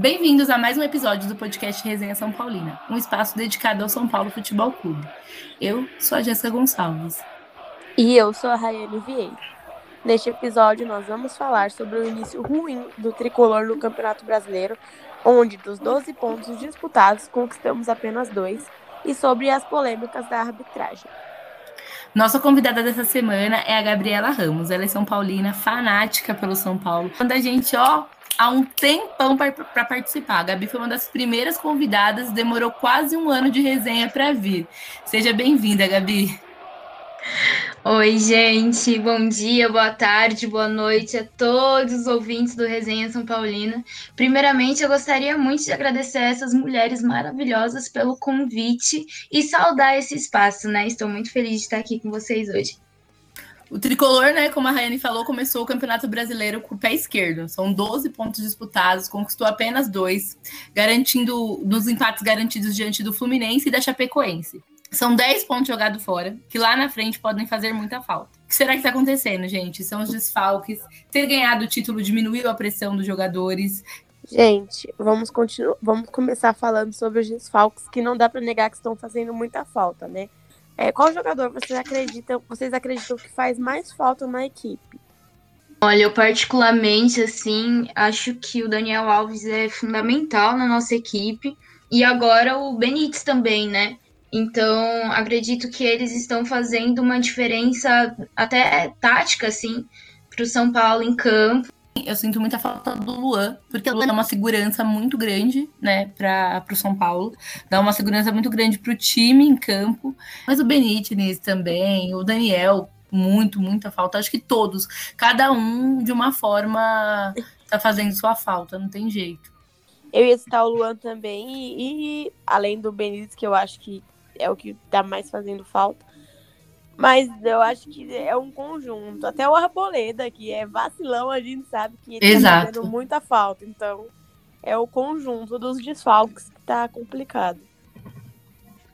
Bem-vindos a mais um episódio do podcast Resenha São Paulina, um espaço dedicado ao São Paulo Futebol Clube. Eu sou a Jéssica Gonçalves. E eu sou a Rayane Vieira. Neste episódio, nós vamos falar sobre o início ruim do tricolor no Campeonato Brasileiro, onde dos 12 pontos disputados conquistamos apenas dois, e sobre as polêmicas da arbitragem. Nossa convidada dessa semana é a Gabriela Ramos. Ela é São Paulina, fanática pelo São Paulo. Quando a gente, ó, há um tempão para participar. A Gabi foi uma das primeiras convidadas, demorou quase um ano de resenha para vir. Seja bem-vinda, Gabi. Oi, gente. Bom dia, boa tarde, boa noite a todos os ouvintes do Resenha São Paulina. Primeiramente, eu gostaria muito de agradecer a essas mulheres maravilhosas pelo convite e saudar esse espaço, né? Estou muito feliz de estar aqui com vocês hoje. O tricolor, né, como a Rayane falou, começou o Campeonato Brasileiro com o pé esquerdo. São 12 pontos disputados, conquistou apenas dois, garantindo nos empates garantidos diante do Fluminense e da Chapecoense. São 10 pontos jogados fora, que lá na frente podem fazer muita falta. O que será que está acontecendo, gente? São os desfalques. Ter ganhado o título diminuiu a pressão dos jogadores. Gente, vamos continuar, vamos começar falando sobre os desfalques, que não dá para negar que estão fazendo muita falta, né? É, qual jogador vocês acreditam, vocês acreditam que faz mais falta na equipe? Olha, eu particularmente, assim, acho que o Daniel Alves é fundamental na nossa equipe. E agora o Benítez também, né? Então, acredito que eles estão fazendo uma diferença até tática, assim, para o São Paulo em campo eu sinto muita falta do Luan, porque o Luan dá uma segurança muito grande, né, para o São Paulo, dá uma segurança muito grande para o time em campo, mas o Benítez também, o Daniel, muito, muita falta. Acho que todos, cada um de uma forma tá fazendo sua falta, não tem jeito. Eu ia citar o Luan também, e, e além do Benítez, que eu acho que é o que tá mais fazendo falta, mas eu acho que é um conjunto. Até o Arboleda, que é vacilão, a gente sabe que ele tá Exato. tá fazendo muita falta. Então, é o conjunto dos desfalques que tá complicado.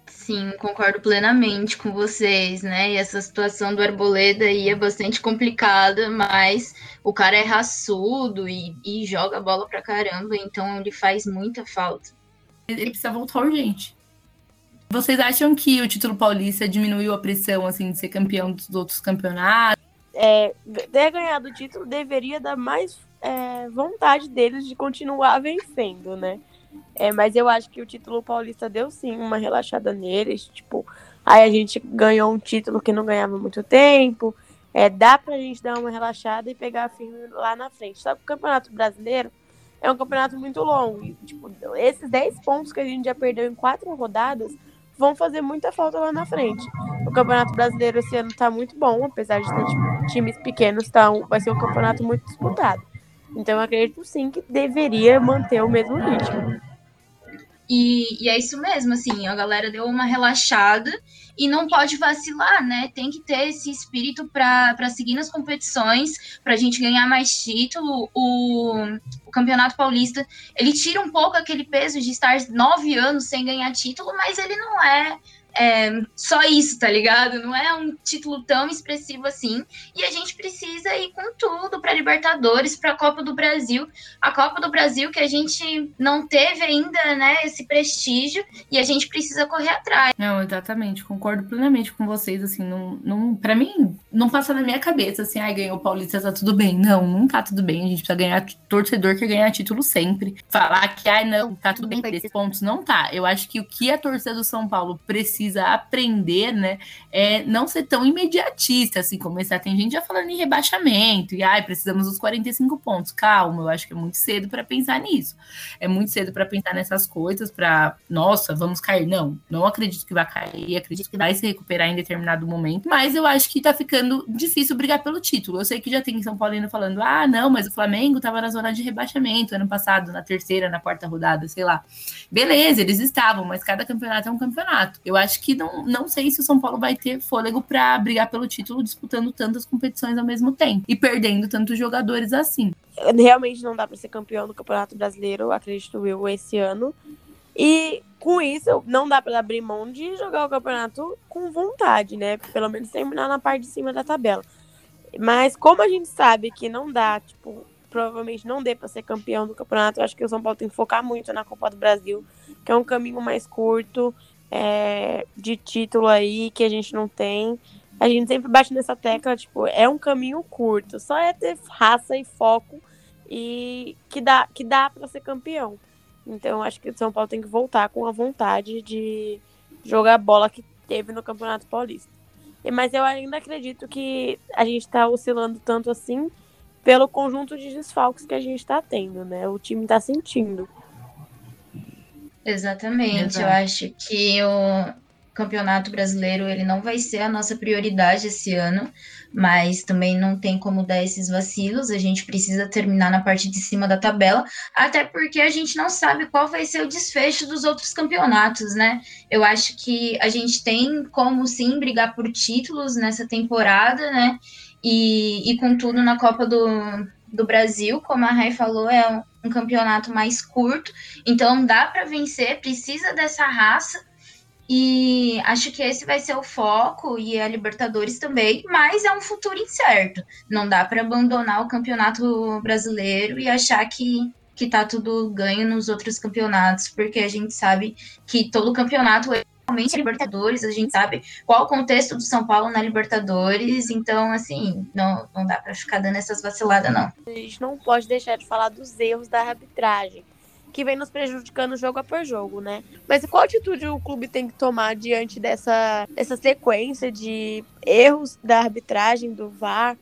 Sim, concordo plenamente com vocês, né? E essa situação do Arboleda aí é bastante complicada, mas o cara é raçudo e, e joga a bola pra caramba, então ele faz muita falta. Ele precisa voltar urgente. Vocês acham que o título paulista diminuiu a pressão assim de ser campeão dos outros campeonatos? É, ter ganhado o título deveria dar mais é, vontade deles de continuar vencendo, né? É, mas eu acho que o título paulista deu sim uma relaxada neles. Tipo, aí a gente ganhou um título que não ganhava muito tempo. É, dá pra gente dar uma relaxada e pegar firme lá na frente. Só que o Campeonato Brasileiro é um campeonato muito longo. E, tipo, esses 10 pontos que a gente já perdeu em quatro rodadas vão fazer muita falta lá na frente. O Campeonato Brasileiro esse ano está muito bom, apesar de ter times pequenos, tá um, vai ser um campeonato muito disputado. Então eu acredito sim que deveria manter o mesmo ritmo. E, e, é isso mesmo, assim, a galera deu uma relaxada e não pode vacilar, né? Tem que ter esse espírito para seguir nas competições, para a gente ganhar mais título. O, o Campeonato Paulista, ele tira um pouco aquele peso de estar nove anos sem ganhar título, mas ele não é é, só isso, tá ligado? Não é um título tão expressivo assim. E a gente precisa ir com tudo para Libertadores, para a Copa do Brasil. A Copa do Brasil que a gente não teve ainda, né, esse prestígio e a gente precisa correr atrás. Não, exatamente, concordo plenamente com vocês, assim, não, não para mim não passa na minha cabeça assim, ai, ganhou o Paulista, tá tudo bem. Não, não tá tudo bem, a gente precisa ganhar torcedor que ganhar título sempre. Falar que ai, não, tá tudo bem com esses pontos, não tá. Eu acho que o que a torcida do São Paulo precisa precisa aprender, né? É não ser tão imediatista, assim, começar. Tem gente já falando em rebaixamento, e ai, precisamos dos 45 pontos. Calma, eu acho que é muito cedo para pensar nisso. É muito cedo para pensar nessas coisas, para, nossa, vamos cair. Não, não acredito que vai cair, acredito que vai se recuperar em determinado momento, mas eu acho que tá ficando difícil brigar pelo título. Eu sei que já tem São Paulino falando, ah, não, mas o Flamengo tava na zona de rebaixamento ano passado, na terceira, na quarta rodada, sei lá. Beleza, eles estavam, mas cada campeonato é um campeonato. Eu acho acho que não, não sei se o São Paulo vai ter fôlego para brigar pelo título disputando tantas competições ao mesmo tempo e perdendo tantos jogadores assim. Realmente não dá para ser campeão do Campeonato Brasileiro, acredito eu, esse ano. E com isso, não dá para abrir mão de jogar o campeonato com vontade, né? Pelo menos terminar na parte de cima da tabela. Mas como a gente sabe que não dá, tipo, provavelmente não dê para ser campeão do campeonato. Eu acho que o São Paulo tem que focar muito na Copa do Brasil, que é um caminho mais curto é, de título aí que a gente não tem. A gente sempre bate nessa tecla, tipo, é um caminho curto, só é ter raça e foco e que dá, que dá para ser campeão. Então acho que o São Paulo tem que voltar com a vontade de jogar a bola que teve no Campeonato Paulista. Mas eu ainda acredito que a gente está oscilando tanto assim pelo conjunto de desfalques que a gente está tendo, né? O time está sentindo. Exatamente. Exato. Eu acho que o Campeonato Brasileiro ele não vai ser a nossa prioridade esse ano, mas também não tem como dar esses vacilos. A gente precisa terminar na parte de cima da tabela, até porque a gente não sabe qual vai ser o desfecho dos outros campeonatos, né? Eu acho que a gente tem como sim brigar por títulos nessa temporada, né? E, e contudo, na Copa do, do Brasil, como a Rai falou, é um, campeonato mais curto, então dá para vencer, precisa dessa raça e acho que esse vai ser o foco e a Libertadores também, mas é um futuro incerto. Não dá para abandonar o Campeonato Brasileiro e achar que que tá tudo ganho nos outros campeonatos, porque a gente sabe que todo campeonato é realmente Libertadores, a gente sabe qual o contexto do São Paulo na Libertadores, então, assim, não, não dá para ficar dando essas vaciladas, não. A gente não pode deixar de falar dos erros da arbitragem que vem nos prejudicando jogo após jogo, né? Mas qual atitude o clube tem que tomar diante dessa, dessa sequência de erros da arbitragem, do VAR?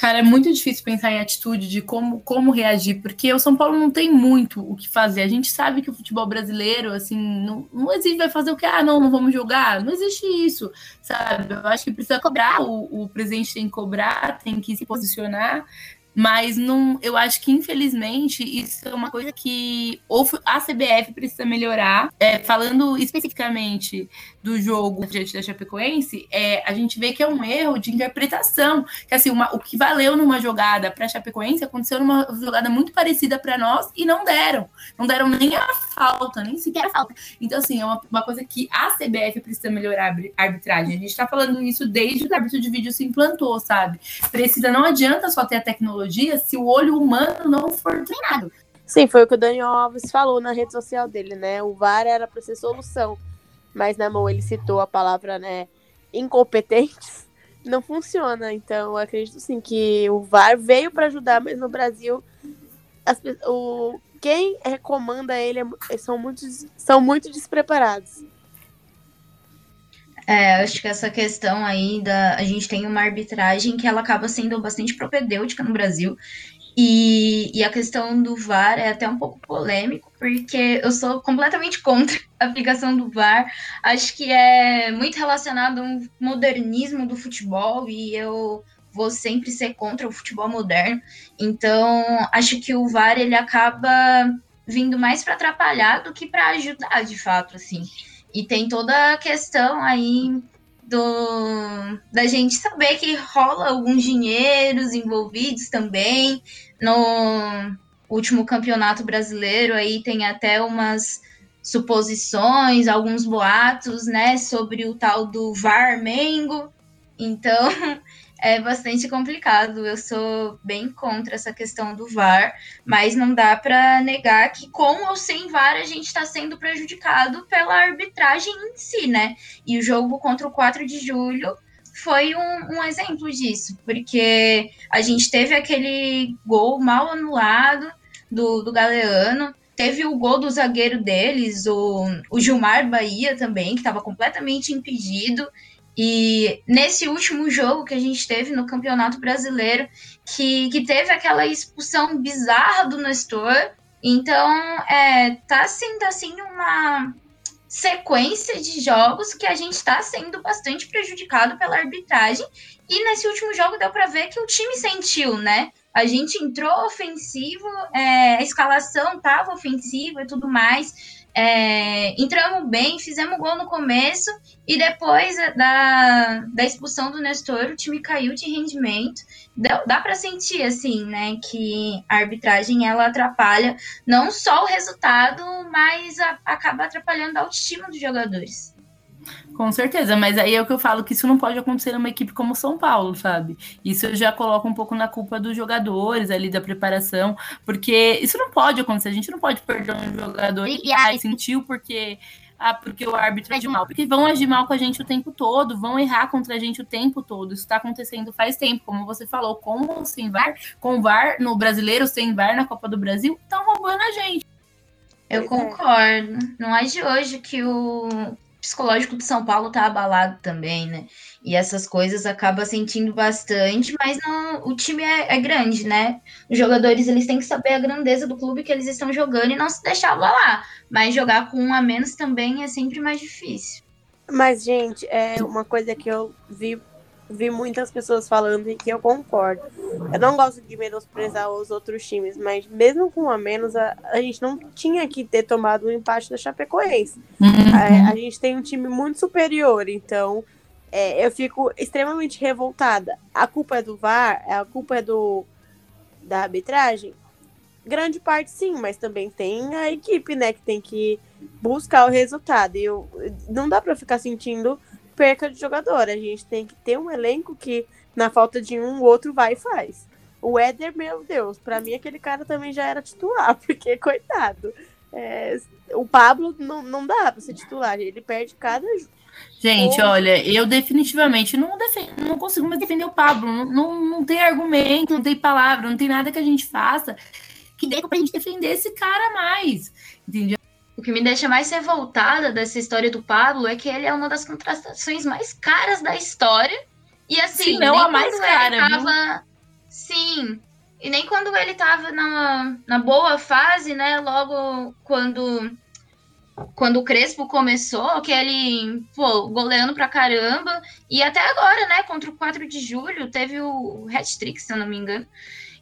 Cara, é muito difícil pensar em atitude de como, como reagir, porque o São Paulo não tem muito o que fazer. A gente sabe que o futebol brasileiro, assim, não, não existe, vai fazer o que? Ah, não, não vamos jogar. Não existe isso, sabe? Eu acho que precisa cobrar, o, o presidente tem que cobrar, tem que se posicionar. Mas não, eu acho que, infelizmente, isso é uma coisa que a CBF precisa melhorar. É, falando especificamente do jogo diante da Chapecoense, é, a gente vê que é um erro de interpretação. Que assim, uma, o que valeu numa jogada para a Chapecoense aconteceu numa jogada muito parecida para nós e não deram. Não deram nem a falta, nem sequer a falta. Então, assim, é uma, uma coisa que a CBF precisa melhorar a arbitragem. A gente está falando isso desde que o árbitro de vídeo se implantou, sabe? Precisa, não adianta só ter a tecnologia tecnologia se o olho humano não for treinado. Sim, foi o que o Daniel Alves falou na rede social dele, né? O VAR era para ser solução, mas na mão ele citou a palavra, né, incompetentes. Não funciona, então eu acredito sim que o VAR veio para ajudar, mas no Brasil as, o, quem recomanda ele é, são, muito, são muito despreparados. É, acho que essa questão aí da. A gente tem uma arbitragem que ela acaba sendo bastante propedêutica no Brasil. E, e a questão do VAR é até um pouco polêmico, porque eu sou completamente contra a aplicação do VAR. Acho que é muito relacionado ao modernismo do futebol e eu vou sempre ser contra o futebol moderno. Então, acho que o VAR ele acaba vindo mais para atrapalhar do que para ajudar, de fato, assim. E tem toda a questão aí do da gente saber que rola alguns dinheiros envolvidos também no último campeonato brasileiro aí tem até umas suposições, alguns boatos, né, sobre o tal do VAR Mengo. Então, é bastante complicado. Eu sou bem contra essa questão do VAR, mas não dá para negar que com ou sem VAR a gente está sendo prejudicado pela arbitragem em si, né? E o jogo contra o 4 de julho foi um, um exemplo disso, porque a gente teve aquele gol mal anulado do, do Galeano, teve o gol do zagueiro deles, o, o Gilmar Bahia também, que estava completamente impedido. E nesse último jogo que a gente teve no Campeonato Brasileiro, que, que teve aquela expulsão bizarra do Nestor. Então, é, tá sendo assim uma sequência de jogos que a gente está sendo bastante prejudicado pela arbitragem. E nesse último jogo deu para ver que o time sentiu, né? A gente entrou ofensivo, é, a escalação estava ofensiva e tudo mais é, entramos bem, fizemos gol no começo e depois da, da expulsão do Nestor, o time caiu de rendimento. Dá, dá para sentir, assim, né, que a arbitragem ela atrapalha não só o resultado, mas a, acaba atrapalhando a autoestima dos jogadores. Com certeza, mas aí é o que eu falo que isso não pode acontecer numa equipe como São Paulo, sabe? Isso eu já coloco um pouco na culpa dos jogadores ali da preparação, porque isso não pode acontecer. A gente não pode perder um jogador e, e aí sentiu porque ah, porque o árbitro agiu mal. Porque vão agir mal com a gente o tempo todo, vão errar contra a gente o tempo todo. Isso está acontecendo faz tempo, como você falou, como sem VAR, com VAR no brasileiro, sem VAR na Copa do Brasil, estão roubando a gente. Eu concordo. Não é de hoje que o psicológico de São Paulo tá abalado também, né? E essas coisas acaba sentindo bastante, mas não, o time é, é, grande, né? Os jogadores eles têm que saber a grandeza do clube que eles estão jogando e não se deixar abalar. Mas jogar com um a menos também é sempre mais difícil. Mas, gente, é uma coisa que eu vi vi muitas pessoas falando e que eu concordo. Eu não gosto de menosprezar os outros times, mas mesmo com a menos, a, a gente não tinha que ter tomado um empate da Chapecoense. Uhum. A, a, gente tem um time muito superior, então é, eu fico extremamente revoltada. A culpa é do VAR, a culpa é do da arbitragem? Grande parte sim, mas também tem a equipe, né, que tem que buscar o resultado. E eu, não dá para ficar sentindo perca de jogador. A gente tem que ter um elenco que, na falta de um, o outro vai e faz. O Éder, meu Deus, para mim aquele cara também já era titular, porque, coitado. É, o Pablo não, não dá pra ser titular, ele perde cada. Gente, olha, eu definitivamente não, defendo, não consigo mais defender o Pablo. Não, não, não tem argumento, não tem palavra, não tem nada que a gente faça que dê pra gente defender esse cara mais. Entendeu? O que me deixa mais revoltada dessa história do Pablo é que ele é uma das contratações mais caras da história. E assim, Se não a mais cara. Tava... Sim. E nem quando ele tava na, na boa fase, né? Logo quando quando o Crespo começou, que ele, pô, goleando pra caramba, e até agora, né, contra o 4 de julho, teve o hat-trick, se eu não me engano.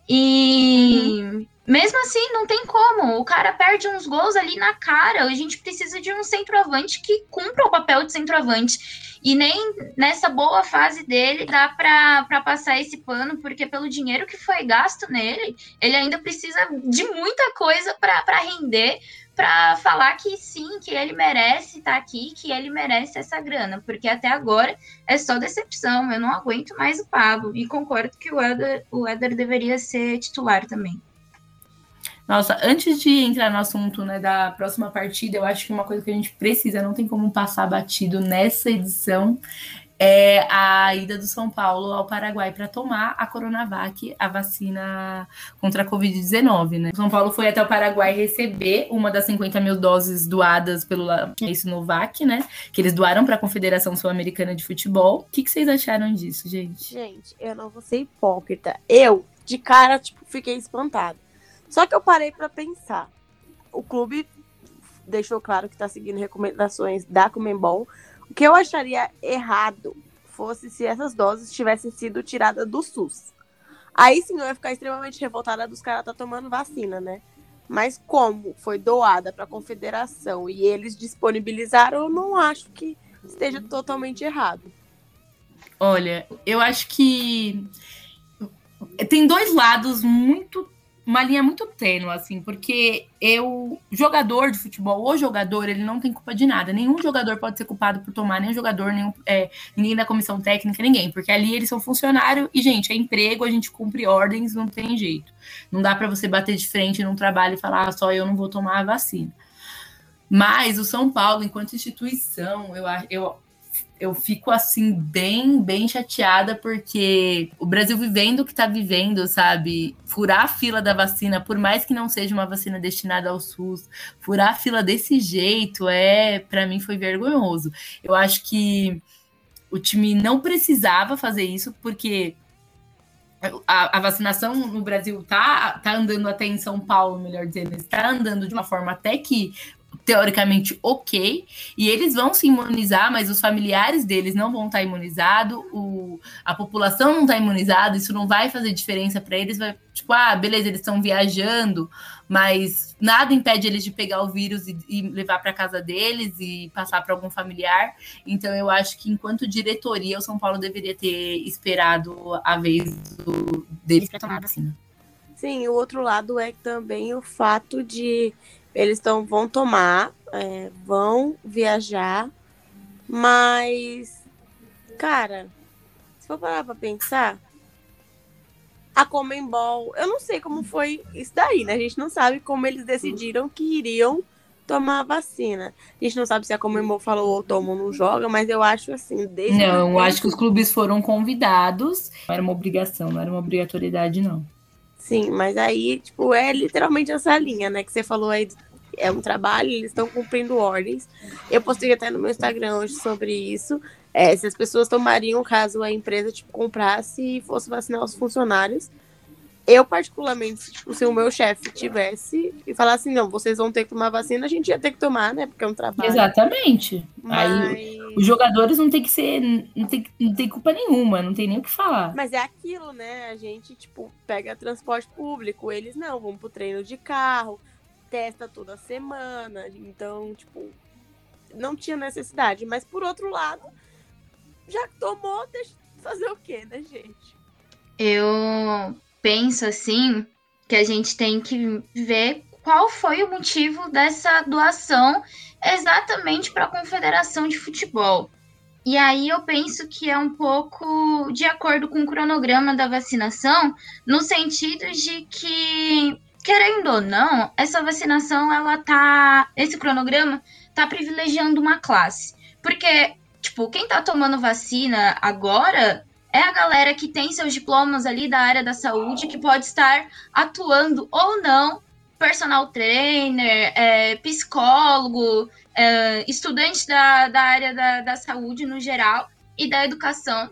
E uhum. mesmo assim, não tem como. O cara perde uns gols ali na cara. A gente precisa de um centroavante que cumpra o papel de centroavante. E nem nessa boa fase dele dá para passar esse pano, porque pelo dinheiro que foi gasto nele, ele ainda precisa de muita coisa para render para falar que sim, que ele merece estar tá aqui, que ele merece essa grana, porque até agora é só decepção. Eu não aguento mais o Pablo e concordo que o Éder, o Éder deveria ser titular também. Nossa, antes de entrar no assunto né, da próxima partida, eu acho que uma coisa que a gente precisa, não tem como passar batido nessa edição, é a ida do São Paulo ao Paraguai para tomar a Coronavac, a vacina contra a Covid-19, né? O São Paulo foi até o Paraguai receber uma das 50 mil doses doadas pelo Sinovac, né? Que eles doaram para a Confederação Sul-Americana de Futebol. O que, que vocês acharam disso, gente? Gente, eu não vou ser hipócrita. Eu, de cara, tipo, fiquei espantado. Só que eu parei para pensar. O clube deixou claro que está seguindo recomendações da Comembol, o que eu acharia errado fosse se essas doses tivessem sido tiradas do SUS. Aí sim eu ia ficar extremamente revoltada dos caras tá tomando vacina, né? Mas como foi doada para a confederação e eles disponibilizaram, eu não acho que esteja totalmente errado. Olha, eu acho que tem dois lados muito uma linha muito tênue, assim, porque eu, jogador de futebol, o jogador, ele não tem culpa de nada. Nenhum jogador pode ser culpado por tomar, nenhum jogador, nenhum, é, ninguém da comissão técnica, ninguém, porque ali eles são funcionário e, gente, é emprego, a gente cumpre ordens, não tem jeito. Não dá para você bater de frente num trabalho e falar, ah, só eu não vou tomar a vacina. Mas o São Paulo, enquanto instituição, eu, eu eu fico assim bem, bem chateada porque o Brasil vivendo o que está vivendo, sabe? Furar a fila da vacina, por mais que não seja uma vacina destinada ao SUS, furar a fila desse jeito é, para mim foi vergonhoso. Eu acho que o time não precisava fazer isso porque a, a, vacinação no Brasil tá, tá andando até em São Paulo, melhor dizendo, está andando de uma forma até que teoricamente ok, e eles vão se imunizar, mas os familiares deles não vão estar imunizados, a população não está imunizada, isso não vai fazer diferença para eles, vai, tipo, ah, beleza, eles estão viajando, mas nada impede eles de pegar o vírus e, e levar para casa deles e passar para algum familiar. Então eu acho que enquanto diretoria o São Paulo deveria ter esperado a vez do, deles para tomar a vacina. Sim, o outro lado é também o fato de eles tão, vão tomar, é, vão viajar Mas, cara, se for parar pra pensar, a Comembol, eu não sei como foi isso daí, né? A gente não sabe como eles decidiram que iriam tomar a vacina. A gente não sabe se a Comembol falou ou tomou não joga, mas eu acho assim, desde Não, eu acho que os clubes foram convidados. Não era uma obrigação, não era uma obrigatoriedade, não. Sim, mas aí, tipo, é literalmente essa linha, né? Que você falou aí, é um trabalho, eles estão cumprindo ordens. Eu postei até no meu Instagram hoje sobre isso. É, se as pessoas tomariam caso a empresa, tipo, comprasse e fosse vacinar os funcionários. Eu, particularmente, tipo, se o meu chefe tivesse e falasse, não, vocês vão ter que tomar vacina, a gente ia ter que tomar, né? Porque é um trabalho. Exatamente. Mas... Aí os jogadores não tem que ser. Não tem, não tem culpa nenhuma, não tem nem o que falar. Mas é aquilo, né? A gente, tipo, pega transporte público, eles não, vão pro treino de carro, testa toda semana. Então, tipo, não tinha necessidade. Mas por outro lado, já tomou, deixa fazer o quê, né, gente? Eu penso assim que a gente tem que ver qual foi o motivo dessa doação exatamente para a Confederação de Futebol. E aí eu penso que é um pouco de acordo com o cronograma da vacinação, no sentido de que, querendo ou não, essa vacinação ela tá, esse cronograma tá privilegiando uma classe. Porque, tipo, quem tá tomando vacina agora é a galera que tem seus diplomas ali da área da saúde, que pode estar atuando ou não, personal trainer, é, psicólogo, é, estudante da, da área da, da saúde no geral e da educação.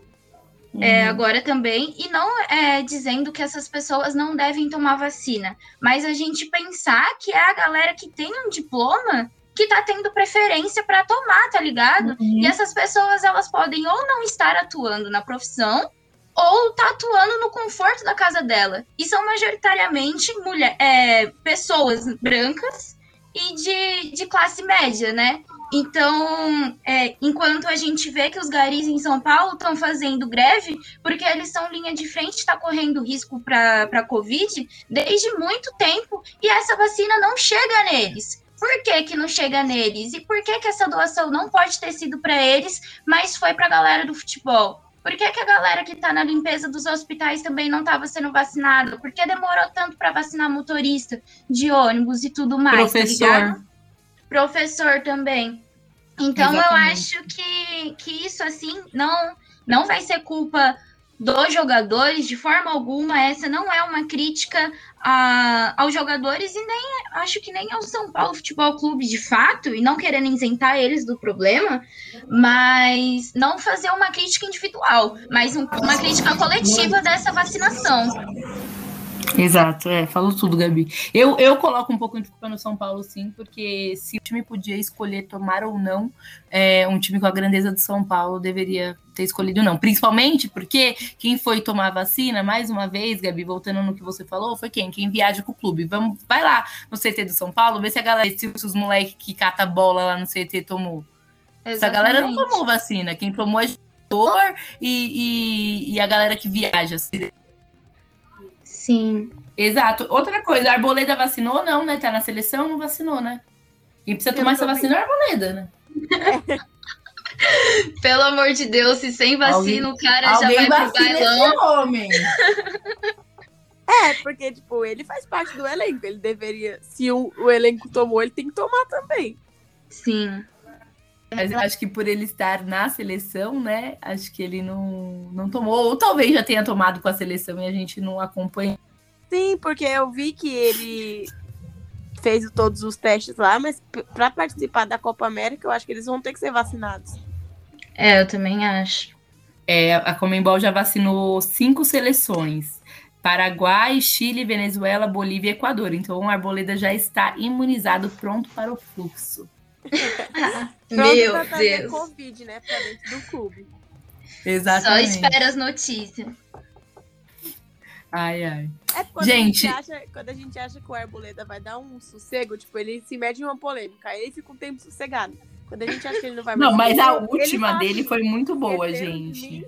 É, agora também, e não é dizendo que essas pessoas não devem tomar vacina, mas a gente pensar que é a galera que tem um diploma que tá tendo preferência para tomar, tá ligado? Uhum. E essas pessoas elas podem ou não estar atuando na profissão ou tá atuando no conforto da casa dela. E são majoritariamente mulher, é, pessoas brancas e de, de classe média, né? Então, é, enquanto a gente vê que os garis em São Paulo estão fazendo greve, porque eles são linha de frente, está correndo risco para a Covid desde muito tempo, e essa vacina não chega neles. Por que, que não chega neles? E por que, que essa doação não pode ter sido para eles, mas foi para a galera do futebol? Por que, que a galera que está na limpeza dos hospitais também não estava sendo vacinada? Por que demorou tanto para vacinar motorista de ônibus e tudo mais? tá Professor. ligado? Professor também. Então eu Exatamente. acho que, que isso assim não, não vai ser culpa dos jogadores de forma alguma. Essa não é uma crítica a, aos jogadores e nem acho que nem ao São Paulo Futebol Clube de fato, e não querendo isentar eles do problema, mas não fazer uma crítica individual, mas um- uma crítica coletiva dessa vacinação. Exato, é, falou tudo, Gabi. Eu, eu coloco um pouco de culpa no São Paulo, sim, porque se o time podia escolher tomar ou não, é, um time com a grandeza do São Paulo deveria ter escolhido não. Principalmente porque quem foi tomar a vacina, mais uma vez, Gabi, voltando no que você falou, foi quem? Quem viaja com o clube. Vamos, vai lá no CT do São Paulo, vê se a galera, se os moleques que cata bola lá no CT tomou. Essa galera não Exatamente. tomou vacina. Quem tomou é jogador e, e, e a galera que viaja. Sim. Exato. Outra coisa, a Arboleda vacinou não, né? Tá na seleção, não vacinou, né? Quem precisa tomar essa vacina é Arboleda, né? Pelo amor de Deus, se sem vacina o cara já vai pro bailão. esse homem. É, porque, tipo, ele faz parte do elenco. Ele deveria. Se o, o elenco tomou, ele tem que tomar também. Sim. Mas eu acho que por ele estar na seleção, né? Acho que ele não, não tomou. Ou talvez já tenha tomado com a seleção e a gente não acompanha. Sim, porque eu vi que ele fez todos os testes lá, mas p- pra participar da Copa América, eu acho que eles vão ter que ser vacinados. É, eu também acho. É, a Comembol já vacinou cinco seleções. Paraguai, Chile, Venezuela, Bolívia e Equador. Então o Arboleda já está imunizado, pronto para o fluxo. Meu pra Deus. Covid, né, pra dentro do clube. Só Exatamente. espera as notícias. Ai, ai. É quando, Gente. A gente acha, quando a gente acha que o Arboleda vai dar um sossego, tipo, ele se mede em uma polêmica, aí ele fica um tempo sossegado. Quando a gente acha que ele não vai Não, mas a última dele foi muito boa, gente.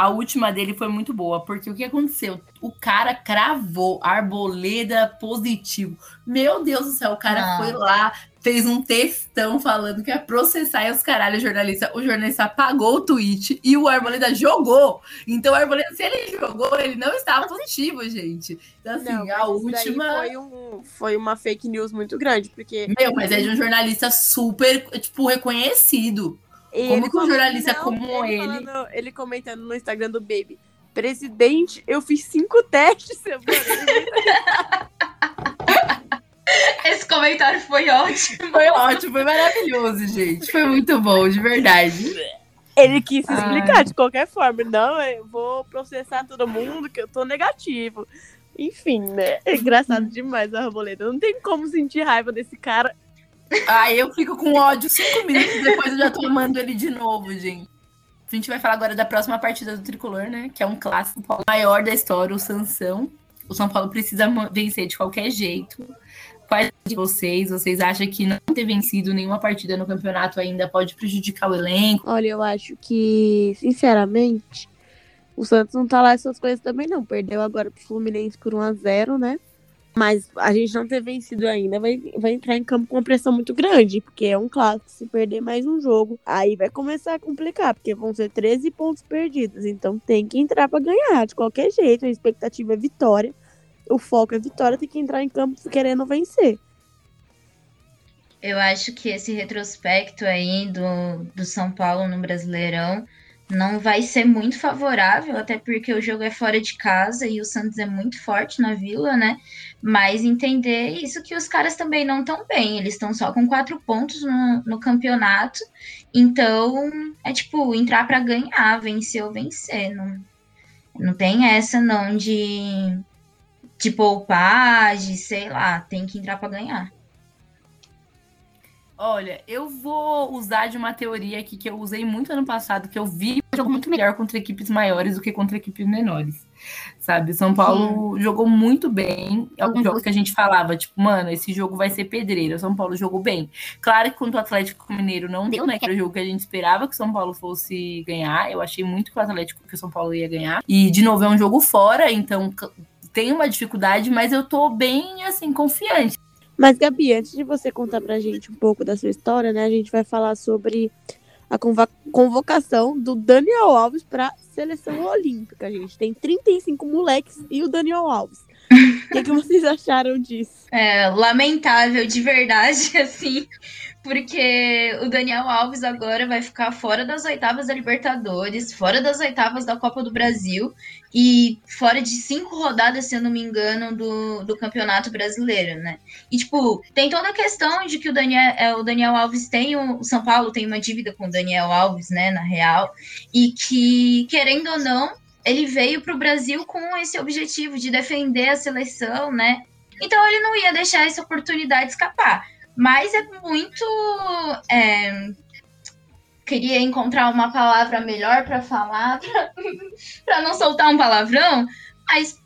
A última dele foi muito boa, porque o que aconteceu? O cara cravou arboleda positivo. Meu Deus do céu, o cara Não. foi lá, fez um textão falando que ia processar e os caralho, jornalista. O jornalista apagou o tweet e o Arboleda jogou. Então, o Arboleda, se ele jogou, ele não estava positivo, gente. Então, assim, Não, a última. Foi, um, foi uma fake news muito grande, porque Meu, mas é de um jornalista super, tipo, reconhecido. Ele Como que um jornalista não, como ele- falando- ele comentando no Instagram do Baby. Presidente, eu fiz cinco testes semana. Esse comentário foi ótimo. Foi ótimo, foi maravilhoso, gente. Foi muito bom, de verdade. Ele quis se Ai. explicar de qualquer forma. Não, eu vou processar todo mundo que eu tô negativo. Enfim, né? É engraçado demais a Arboleda. Não tem como sentir raiva desse cara. Aí eu fico com ódio cinco minutos, depois eu já tô amando ele de novo, gente. A gente vai falar agora da próxima partida do Tricolor, né? Que é um clássico maior da história, o Sansão. O São Paulo precisa vencer de qualquer jeito. Quais de vocês? Vocês acham que não ter vencido nenhuma partida no campeonato ainda pode prejudicar o elenco? Olha, eu acho que, sinceramente, o Santos não tá lá essas coisas também, não. Perdeu agora pro Fluminense por 1x0, né? Mas a gente não ter vencido ainda vai, vai entrar em campo com uma pressão muito grande, porque é um clássico. Se perder mais um jogo, aí vai começar a complicar, porque vão ser 13 pontos perdidos. Então tem que entrar pra ganhar, de qualquer jeito. A expectativa é vitória. O foco é vitória, tem que entrar em campo querendo vencer. Eu acho que esse retrospecto aí do, do São Paulo no Brasileirão não vai ser muito favorável, até porque o jogo é fora de casa e o Santos é muito forte na Vila, né? Mas entender isso que os caras também não estão bem, eles estão só com quatro pontos no, no campeonato, então é tipo entrar para ganhar, vencer ou vencer, não, não tem essa não de, de poupar, de sei lá, tem que entrar para ganhar. Olha, eu vou usar de uma teoria aqui que eu usei muito ano passado, que eu vi um jogo muito melhor contra equipes maiores do que contra equipes menores. Sabe? São Paulo jogou muito bem. Alguns jogos que a gente falava, tipo, mano, esse jogo vai ser pedreiro. O São Paulo jogou bem. Claro que contra o Atlético Mineiro não deu, né? Que era o jogo que a gente esperava que o São Paulo fosse ganhar. Eu achei muito que o Atlético que o São Paulo ia ganhar. E, de novo, é um jogo fora, então tem uma dificuldade, mas eu tô bem, assim, confiante. Mas, Gabi, antes de você contar pra gente um pouco da sua história, né? A gente vai falar sobre a convocação do Daniel Alves pra seleção olímpica, gente. Tem 35 moleques e o Daniel Alves. O que, que vocês acharam disso? É, lamentável de verdade, assim, porque o Daniel Alves agora vai ficar fora das oitavas da Libertadores, fora das oitavas da Copa do Brasil e fora de cinco rodadas, se eu não me engano, do, do Campeonato Brasileiro, né? E, tipo, tem toda a questão de que o Daniel, é, o Daniel Alves tem, o, São Paulo tem uma dívida com o Daniel Alves, né, na real, e que, querendo ou não, ele veio para o Brasil com esse objetivo de defender a seleção, né? Então ele não ia deixar essa oportunidade escapar. Mas é muito. é, Queria encontrar uma palavra melhor para falar, para não soltar um palavrão, mas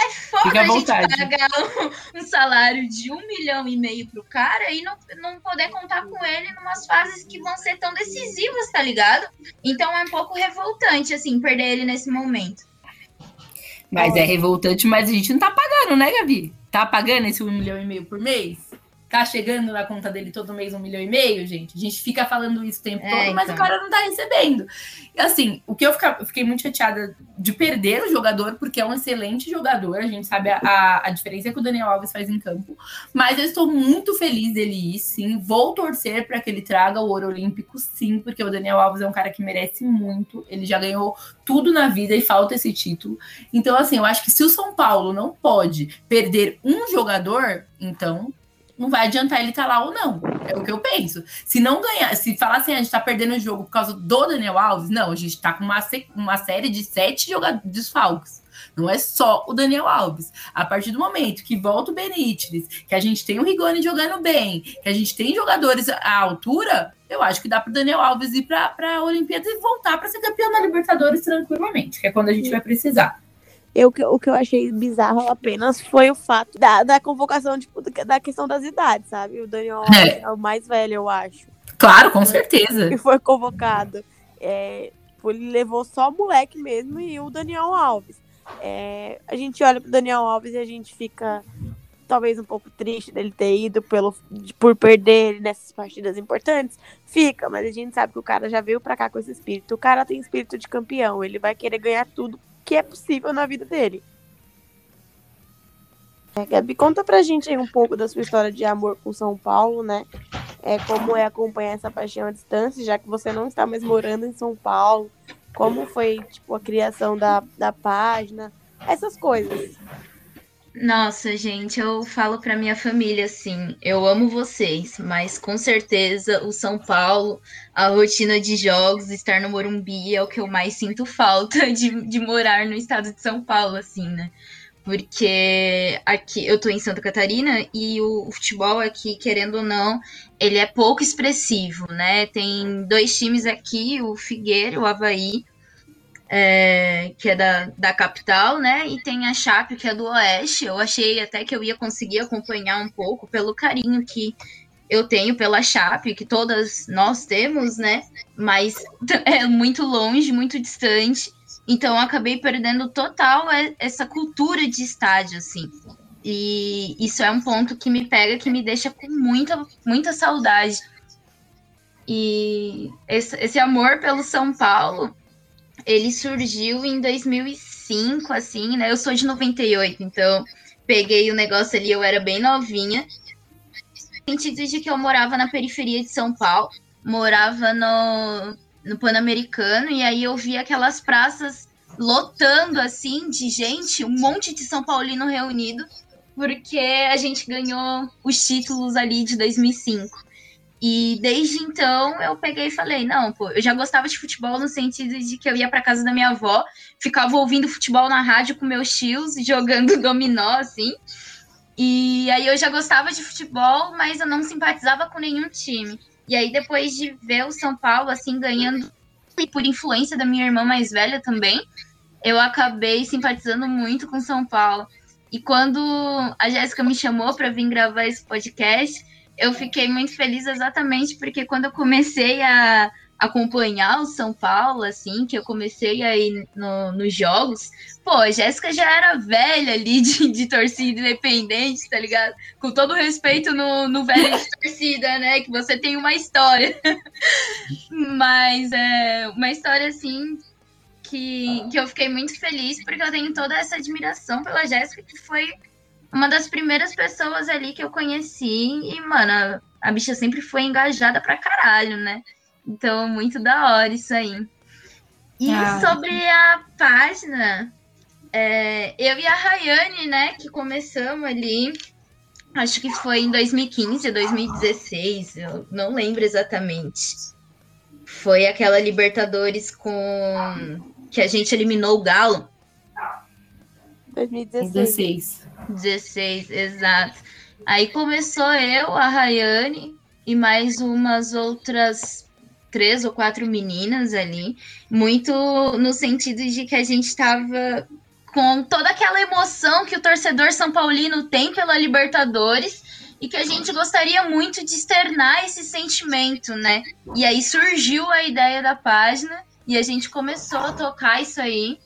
é foda a gente pagar um, um salário de um milhão e meio pro cara e não, não poder contar com ele em umas fases que vão ser tão decisivas, tá ligado? Então é um pouco revoltante, assim, perder ele nesse momento. Mas é revoltante, mas a gente não tá pagando, né, Gabi? Tá pagando esse um milhão e meio por mês? Tá chegando na conta dele todo mês um milhão e meio, gente? A gente fica falando isso o tempo É, todo, mas então. o cara não tá recebendo. E assim, o que eu, fica- eu fiquei muito chateada de perder o jogador, porque é um excelente jogador, a gente sabe a, a, a diferença que o Daniel Alves faz em campo. Mas eu estou muito feliz dele ir, sim. Vou torcer para que ele traga o ouro olímpico, sim, porque o Daniel Alves é um cara que merece muito. Ele já ganhou tudo na vida e falta esse título. Então, assim, eu acho que se o São Paulo não pode perder um jogador, então não vai adiantar ele estar lá ou não. É o que eu penso. Se não ganhar, se falar assim, a gente tá perdendo o jogo por causa do Daniel Alves, não, a gente tá com uma, uma série de sete jogadores desfalques. Não é só o Daniel Alves. A partir do momento que volta o Benítez, que a gente tem o Rigoni jogando bem, que a gente tem jogadores à altura, eu acho que dá pro Daniel Alves ir pra, pra Olimpíada e voltar para ser campeão da Libertadores tranquilamente, que é quando a gente vai precisar. Eu, o que eu achei bizarro apenas foi o fato da, da convocação, tipo, da- questão das idades, sabe? O Daniel Alves É. é o mais velho, eu acho. Claro, com certeza. que foi convocado. É, Tipo, ele levou só o moleque mesmo e o Daniel Alves. É, a gente olha pro Daniel Alves e a gente fica talvez um pouco triste dele ter ido pelo, por perder ele nessas partidas importantes. Fica, mas a gente sabe que o cara já veio pra cá com esse espírito. O cara tem espírito de campeão, ele vai querer ganhar tudo que é possível na vida dele. É, Gabi, conta pra gente aí um pouco da sua história de amor com São Paulo, né? É, como é acompanhar essa paixão à distância, já que você não está mais morando em São Paulo. Como foi, tipo, a criação da, da página, essas coisas. Nossa, gente, eu falo pra minha família assim, eu amo vocês, mas com certeza o São Paulo, a rotina de jogos, estar no Morumbi é o que eu mais sinto falta de, de morar no estado de São Paulo, assim, né? Porque aqui eu tô em Santa Catarina e o, o futebol aqui, querendo ou não, ele é pouco expressivo, né? Tem dois times aqui, o Figueira o Havaí, é, que é da, da capital, né? E tem a Chape, que é do Oeste. Eu achei até que eu ia conseguir acompanhar um pouco pelo carinho que eu tenho pela Chape, que todas nós temos, né? Mas é muito longe, muito distante. Então acabei perdendo total essa cultura de estádio, assim. E isso é um ponto que me pega, que me deixa com muita, muita saudade. E esse, esse amor pelo São Paulo ele surgiu em 2005, assim, né? Eu sou de 98, então peguei o negócio ali, eu era bem novinha. No sentido de que eu morava na periferia de São Paulo, morava no, no Pan-Americano, e aí eu via aquelas praças lotando, assim, de gente, um monte de São Paulino reunido, porque a gente ganhou os títulos ali de 2005. E desde então eu peguei e falei, não, pô, eu já gostava de futebol no sentido de que eu ia para casa da minha avó, ficava ouvindo futebol na rádio com meus tios, jogando dominó, assim. E aí eu já gostava de futebol, mas eu não simpatizava com nenhum time. E aí depois de ver o São Paulo assim ganhando e por influência da minha irmã mais velha também, eu acabei simpatizando muito com São Paulo. E quando a Jéssica me chamou para vir gravar esse podcast, eu fiquei muito feliz exatamente porque quando eu comecei a acompanhar o São Paulo, assim, que eu comecei aí no, nos jogos, pô, a Jéssica já era velha ali de, de torcida independente, tá ligado? Com todo respeito no, no velho de torcida, né? Que você tem uma história. Mas é uma história assim que, que eu fiquei muito feliz porque eu tenho toda essa admiração pela Jéssica, que foi uma das primeiras pessoas ali que eu conheci. E, mano, a, bicha sempre foi engajada pra caralho, né? Então, muito da hora isso aí. E ah. sobre a página, é, eu e a Rayane, né, que começamos ali, acho que foi em 2015, 2016, eu não lembro exatamente. Foi aquela Libertadores com que a gente eliminou o Galo. 2016. 16, exato. Aí começou eu, a Rayane e mais umas outras três ou quatro meninas ali, muito no sentido de que a gente estava com toda aquela emoção que o torcedor São Paulino tem pela Libertadores e que a gente gostaria muito de externar esse sentimento, né? E aí surgiu a ideia da página e a gente começou a tocar isso aí.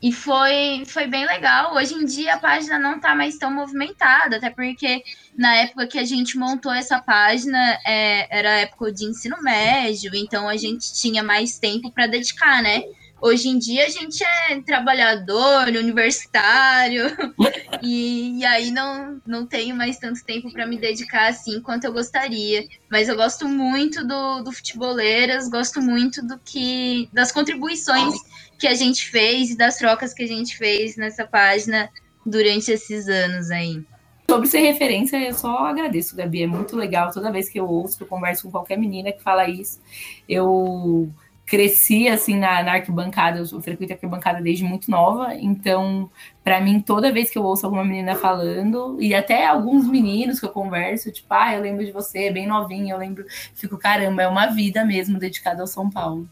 E foi, foi bem legal. Hoje em dia a página não está mais tão movimentada, até porque na época que a gente montou essa página é, era época de ensino médio, então a gente tinha mais tempo para dedicar, né? Hoje em dia a gente é trabalhador, universitário, e, e, aí não, não tenho mais tanto tempo para me dedicar assim quanto eu gostaria. Mas eu gosto muito do, do Futeboleiras, gosto muito do que das contribuições que a gente fez e das trocas que a gente fez nessa página durante esses anos aí. Sobre ser referência, eu só agradeço, Gabi. É muito legal. Toda vez que eu ouço, que eu converso com qualquer menina que fala isso, eu cresci assim na, na arquibancada, eu frequento a arquibancada desde muito nova, então, para mim, toda vez que eu ouço alguma menina falando, e até alguns meninos que eu converso, tipo, ah, eu lembro de você, é bem novinha, eu lembro, fico, caramba, é uma vida mesmo dedicada ao São Paulo.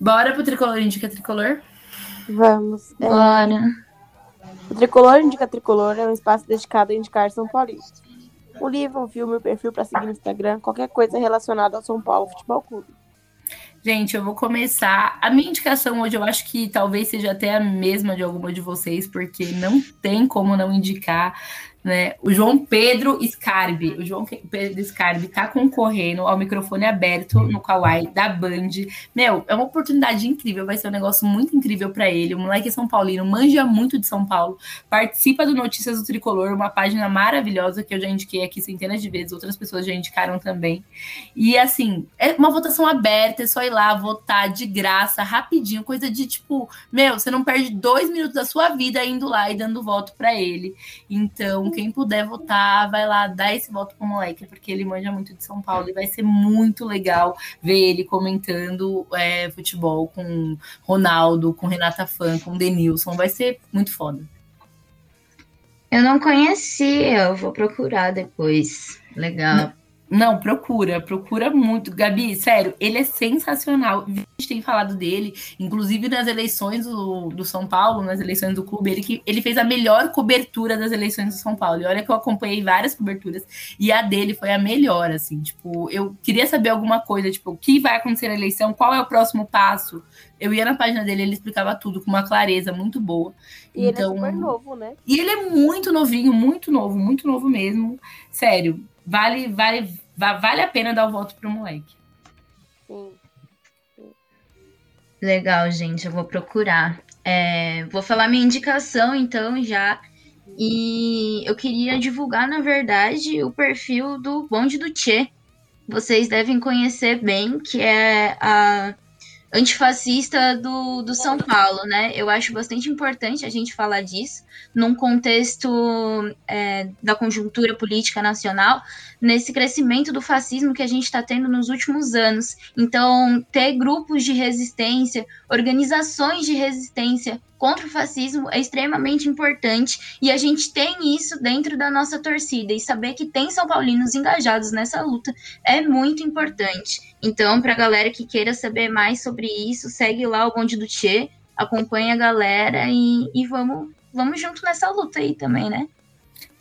Bora pro Tricolor Indica Tricolor? Vamos. É... Bora. O Tricolor Indica Tricolor é um espaço dedicado a indicar São Paulo. Um livro, um filme, um perfil para seguir no Instagram, qualquer coisa relacionada ao São Paulo Futebol Clube. Gente, eu vou começar. A minha indicação hoje eu acho que talvez seja até a mesma de alguma de vocês, porque não tem como não indicar né? O João Pedro Scarbi, o João Pedro Scarbi está concorrendo ao microfone aberto no Kawaii da Band. Meu, é uma oportunidade incrível, vai ser um negócio muito incrível para ele. O moleque é São Paulino, manja muito de São Paulo, participa do Notícias do Tricolor, uma página maravilhosa que eu já indiquei aqui centenas de vezes, outras pessoas já indicaram também. E assim, é uma votação aberta, é só ir lá votar de graça, rapidinho, coisa de tipo, meu, você não perde dois minutos da sua vida indo lá e dando voto para ele. Então, quem puder votar, vai lá, dá esse voto pro moleque, porque ele manja muito de São Paulo e vai ser muito legal ver ele comentando é, futebol com Ronaldo, com Renata Fã, com Denilson. Vai ser muito foda. Eu não conhecia, eu vou procurar depois. Legal. Não, procura, procura muito. Gabi, sério, ele é sensacional. A gente tem falado dele, inclusive nas eleições do, do São Paulo, nas eleições do clube, ele, que, ele fez a melhor cobertura das eleições do São Paulo. E olha que eu acompanhei várias coberturas, e a dele foi a melhor, assim. Tipo, eu queria saber alguma coisa, tipo, o que vai acontecer na eleição, qual é o próximo passo. Eu ia na página dele, ele explicava tudo com uma clareza muito boa. E então, ele é então, super novo, né? E ele é muito novinho, muito novo, muito novo mesmo. Sério, vale, vale, vale a pena dar o voto pro moleque. Sim. Legal, gente, eu vou procurar. É, vou falar minha indicação, então, já. E eu queria divulgar, na verdade, o perfil do Bonde do Tchê. Vocês devem conhecer bem, que é a antifascista do, do São Paulo, né? Eu acho bastante importante a gente falar disso num contexto é, da conjuntura política nacional, nesse crescimento do fascismo que a gente está tendo nos últimos anos. Então, ter grupos de resistência, organizações de resistência contra o fascismo é extremamente importante e a gente tem isso dentro da nossa torcida e saber que tem São Paulinos engajados nessa luta é muito importante. Então, para a galera que queira saber mais sobre isso, segue lá o Bonde do Tchê, acompanha a galera e, e vamos, vamos junto nessa luta aí também, né?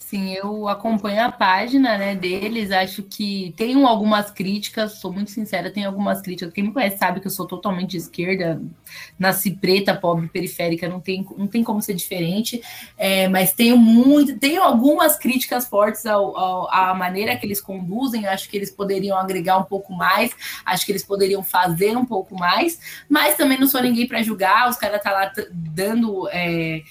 Sim, eu acompanho a página né, deles, acho que tem algumas críticas, sou muito sincera, tem algumas críticas. Quem me conhece sabe que eu sou totalmente de esquerda, nasci preta, pobre, periférica, não tem, não tem como ser diferente, é, mas tenho muito, tenho algumas críticas fortes ao, ao, à maneira que eles conduzem, acho que eles poderiam agregar um pouco mais, acho que eles poderiam fazer um pouco mais, mas também não sou ninguém para julgar, os caras estão tá lá dando. É,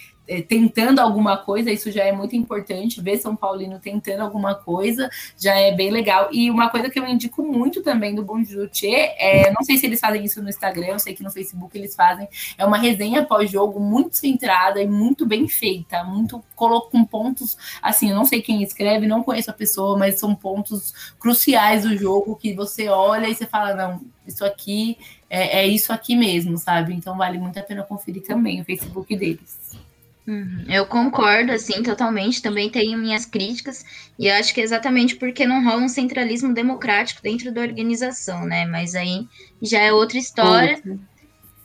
tentando alguma coisa, isso já é muito importante. Ver São Paulino tentando alguma coisa já é bem legal. E uma coisa que eu indico muito também do Jutê, é, não sei se eles fazem isso no Instagram, eu sei que no Facebook eles fazem, é uma resenha pós-jogo muito centrada e muito bem feita, muito com pontos, assim, eu não sei quem escreve, não conheço a pessoa, mas são pontos cruciais do jogo que você olha e você fala, não, isso aqui é, é isso aqui mesmo, sabe? Então vale muito a pena conferir também o Facebook deles. Uhum. Eu concordo, assim, totalmente. Também tenho minhas críticas, e acho que é exatamente porque não rola um centralismo democrático dentro da organização, né? Mas aí já é outra história.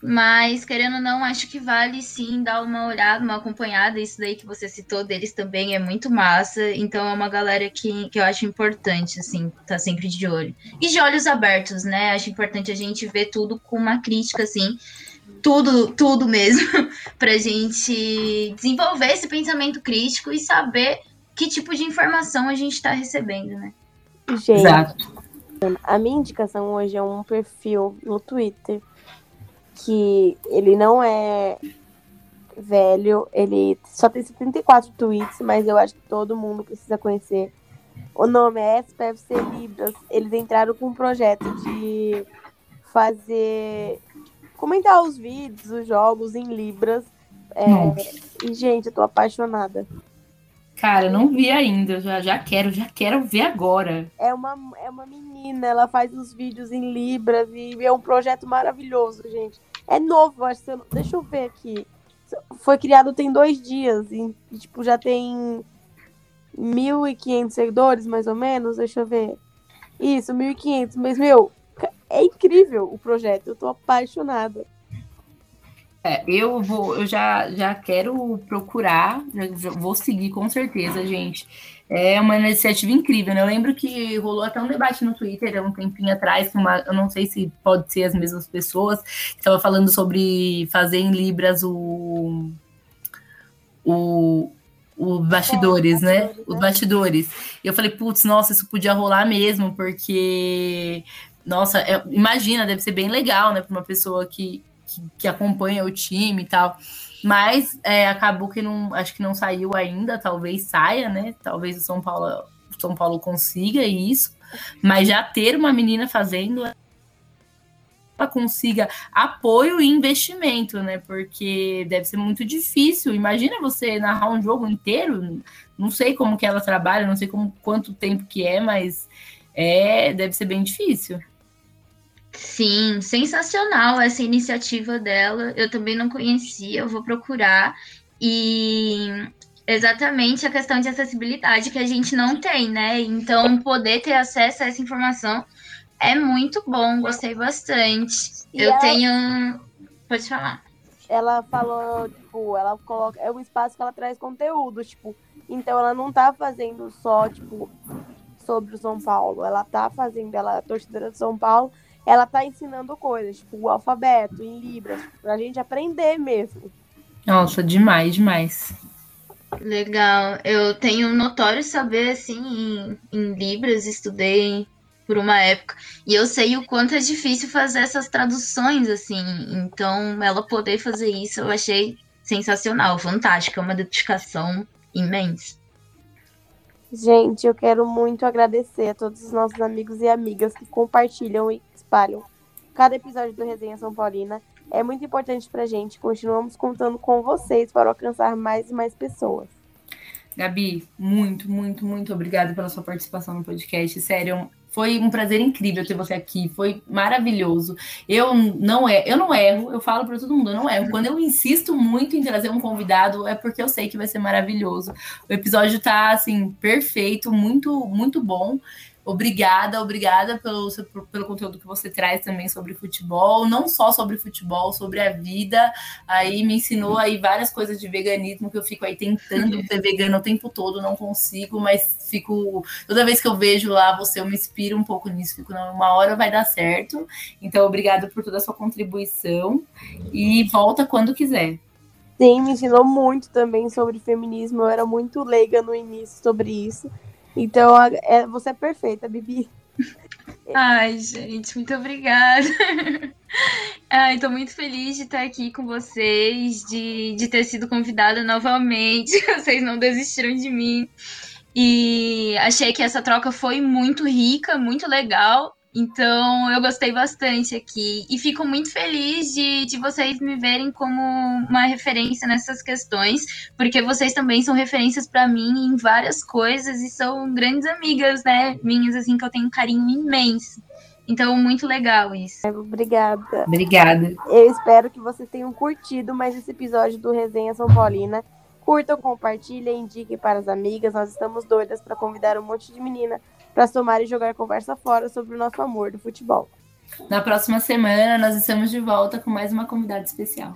Mas, querendo ou não, acho que vale sim dar uma olhada, uma acompanhada. Isso daí que você citou deles também é muito massa. Então, é uma galera que, que eu acho importante, assim, tá sempre de olho. E de olhos abertos, né? Acho importante a gente ver tudo com uma crítica, assim tudo, tudo mesmo, para a gente desenvolver esse pensamento crítico e saber que tipo de informação a gente está recebendo, né? Gente, Exato. a minha indicação hoje é um perfil no Twitter que ele não é velho, ele só tem 74 tweets, mas eu acho que todo mundo precisa conhecer. O nome é SPFC Libras. Eles entraram com um projeto de fazer comentar os vídeos, os jogos em Libras. É, e, gente, eu tô apaixonada. Cara, não vi ainda, já, já quero, já quero ver agora. É uma, é uma menina, ela faz os vídeos em Libras e é um projeto maravilhoso, gente. É novo, acho que eu, deixa eu ver aqui. Foi criado tem dois dias e, e tipo, já tem 1.500 seguidores, mais ou menos, deixa eu ver. Isso, 1.500, mas, meu, é incrível o projeto, eu tô apaixonada. É, eu vou, eu já, já quero procurar, já, vou seguir com certeza, gente. É uma iniciativa incrível, né? Eu lembro que rolou até um debate no Twitter há um tempinho atrás, uma, eu não sei se pode ser as mesmas pessoas, que estava falando sobre fazer em Libras o, o, os bastidores, é, né? Os bastidores. E eu falei, putz, nossa, isso podia rolar mesmo, porque, nossa, é, imagina, deve ser bem legal, né, para uma pessoa que, que, que, acompanha o time e tal. Mas é, acabou que não, acho que não saiu ainda, talvez saia, né? Talvez o São Paulo, São Paulo consiga isso. Mas já ter uma menina fazendo ela consiga apoio e investimento, né? Porque deve ser muito difícil. Imagina você narrar um jogo inteiro. Não sei como que ela trabalha, não sei como quanto tempo que é, mas é deve ser bem difícil. Sim, sensacional essa iniciativa dela. Eu também não conhecia, eu vou procurar. E exatamente a questão de acessibilidade que a gente não tem, né? Então, poder ter acesso a essa informação é muito bom, gostei bastante. E eu ela... tenho. Pode falar. Ela falou, tipo, ela coloca. É um espaço que ela traz conteúdo, tipo. Então ela não tá fazendo só, tipo, sobre o São Paulo. Ela tá fazendo, ela é torcedora do São Paulo ela tá ensinando coisas, tipo o alfabeto, em Libras, pra gente aprender mesmo. Nossa, demais, demais. Legal. Eu tenho um notório saber, assim, em, em Libras, estudei por uma época, e eu sei o quanto é difícil fazer essas traduções, assim, então ela poder fazer isso eu achei sensacional, fantástico, é uma dedicação imensa. Gente, eu quero muito agradecer a todos os nossos amigos e amigas que compartilham e espalham cada episódio do Resenha São Paulina. É muito importante pra gente. Continuamos contando com vocês para alcançar mais e mais pessoas. Gabi, muito, muito, muito obrigada pela sua participação no podcast. Sério, foi um prazer incrível ter você aqui, foi maravilhoso. Eu não é, eu não erro, eu falo para todo mundo, eu não erro. Quando eu insisto muito em trazer um convidado, é porque eu sei que vai ser maravilhoso. O episódio tá assim perfeito, muito muito bom. Obrigada, obrigada pelo, pelo conteúdo que você traz também sobre futebol, não só sobre futebol, sobre a vida. Aí me ensinou aí várias coisas de veganismo que eu fico aí tentando ser vegana o tempo todo, não consigo, mas fico toda vez que eu vejo lá você, eu me inspiro um pouco nisso, fico uma hora vai dar certo. Então, obrigada por toda a sua contribuição e volta quando quiser. Sim, me ensinou muito também sobre feminismo. Eu era muito leiga no início sobre isso. Então, é, você é perfeita, Bibi. Ai, gente, muito obrigada. Ai, tô muito feliz de estar aqui com vocês, de, de ter sido convidada novamente. Vocês não desistiram de mim. E achei que essa troca foi muito rica, muito legal. Então, eu gostei bastante aqui e fico muito feliz de, de vocês me verem como uma referência nessas questões, porque vocês também são referências para mim em várias coisas e são grandes amigas, né, minhas, assim, que eu tenho um carinho imenso. Então, muito legal isso. Obrigada. Obrigada. Eu espero que vocês tenham curtido mais esse episódio do Resenha São Paulina. Curtam, compartilhem, indiquem para as amigas. Nós estamos doidas para convidar um monte de menina para somar e jogar conversa fora sobre o nosso amor do futebol. Na próxima semana, nós estamos de volta com mais uma convidada especial.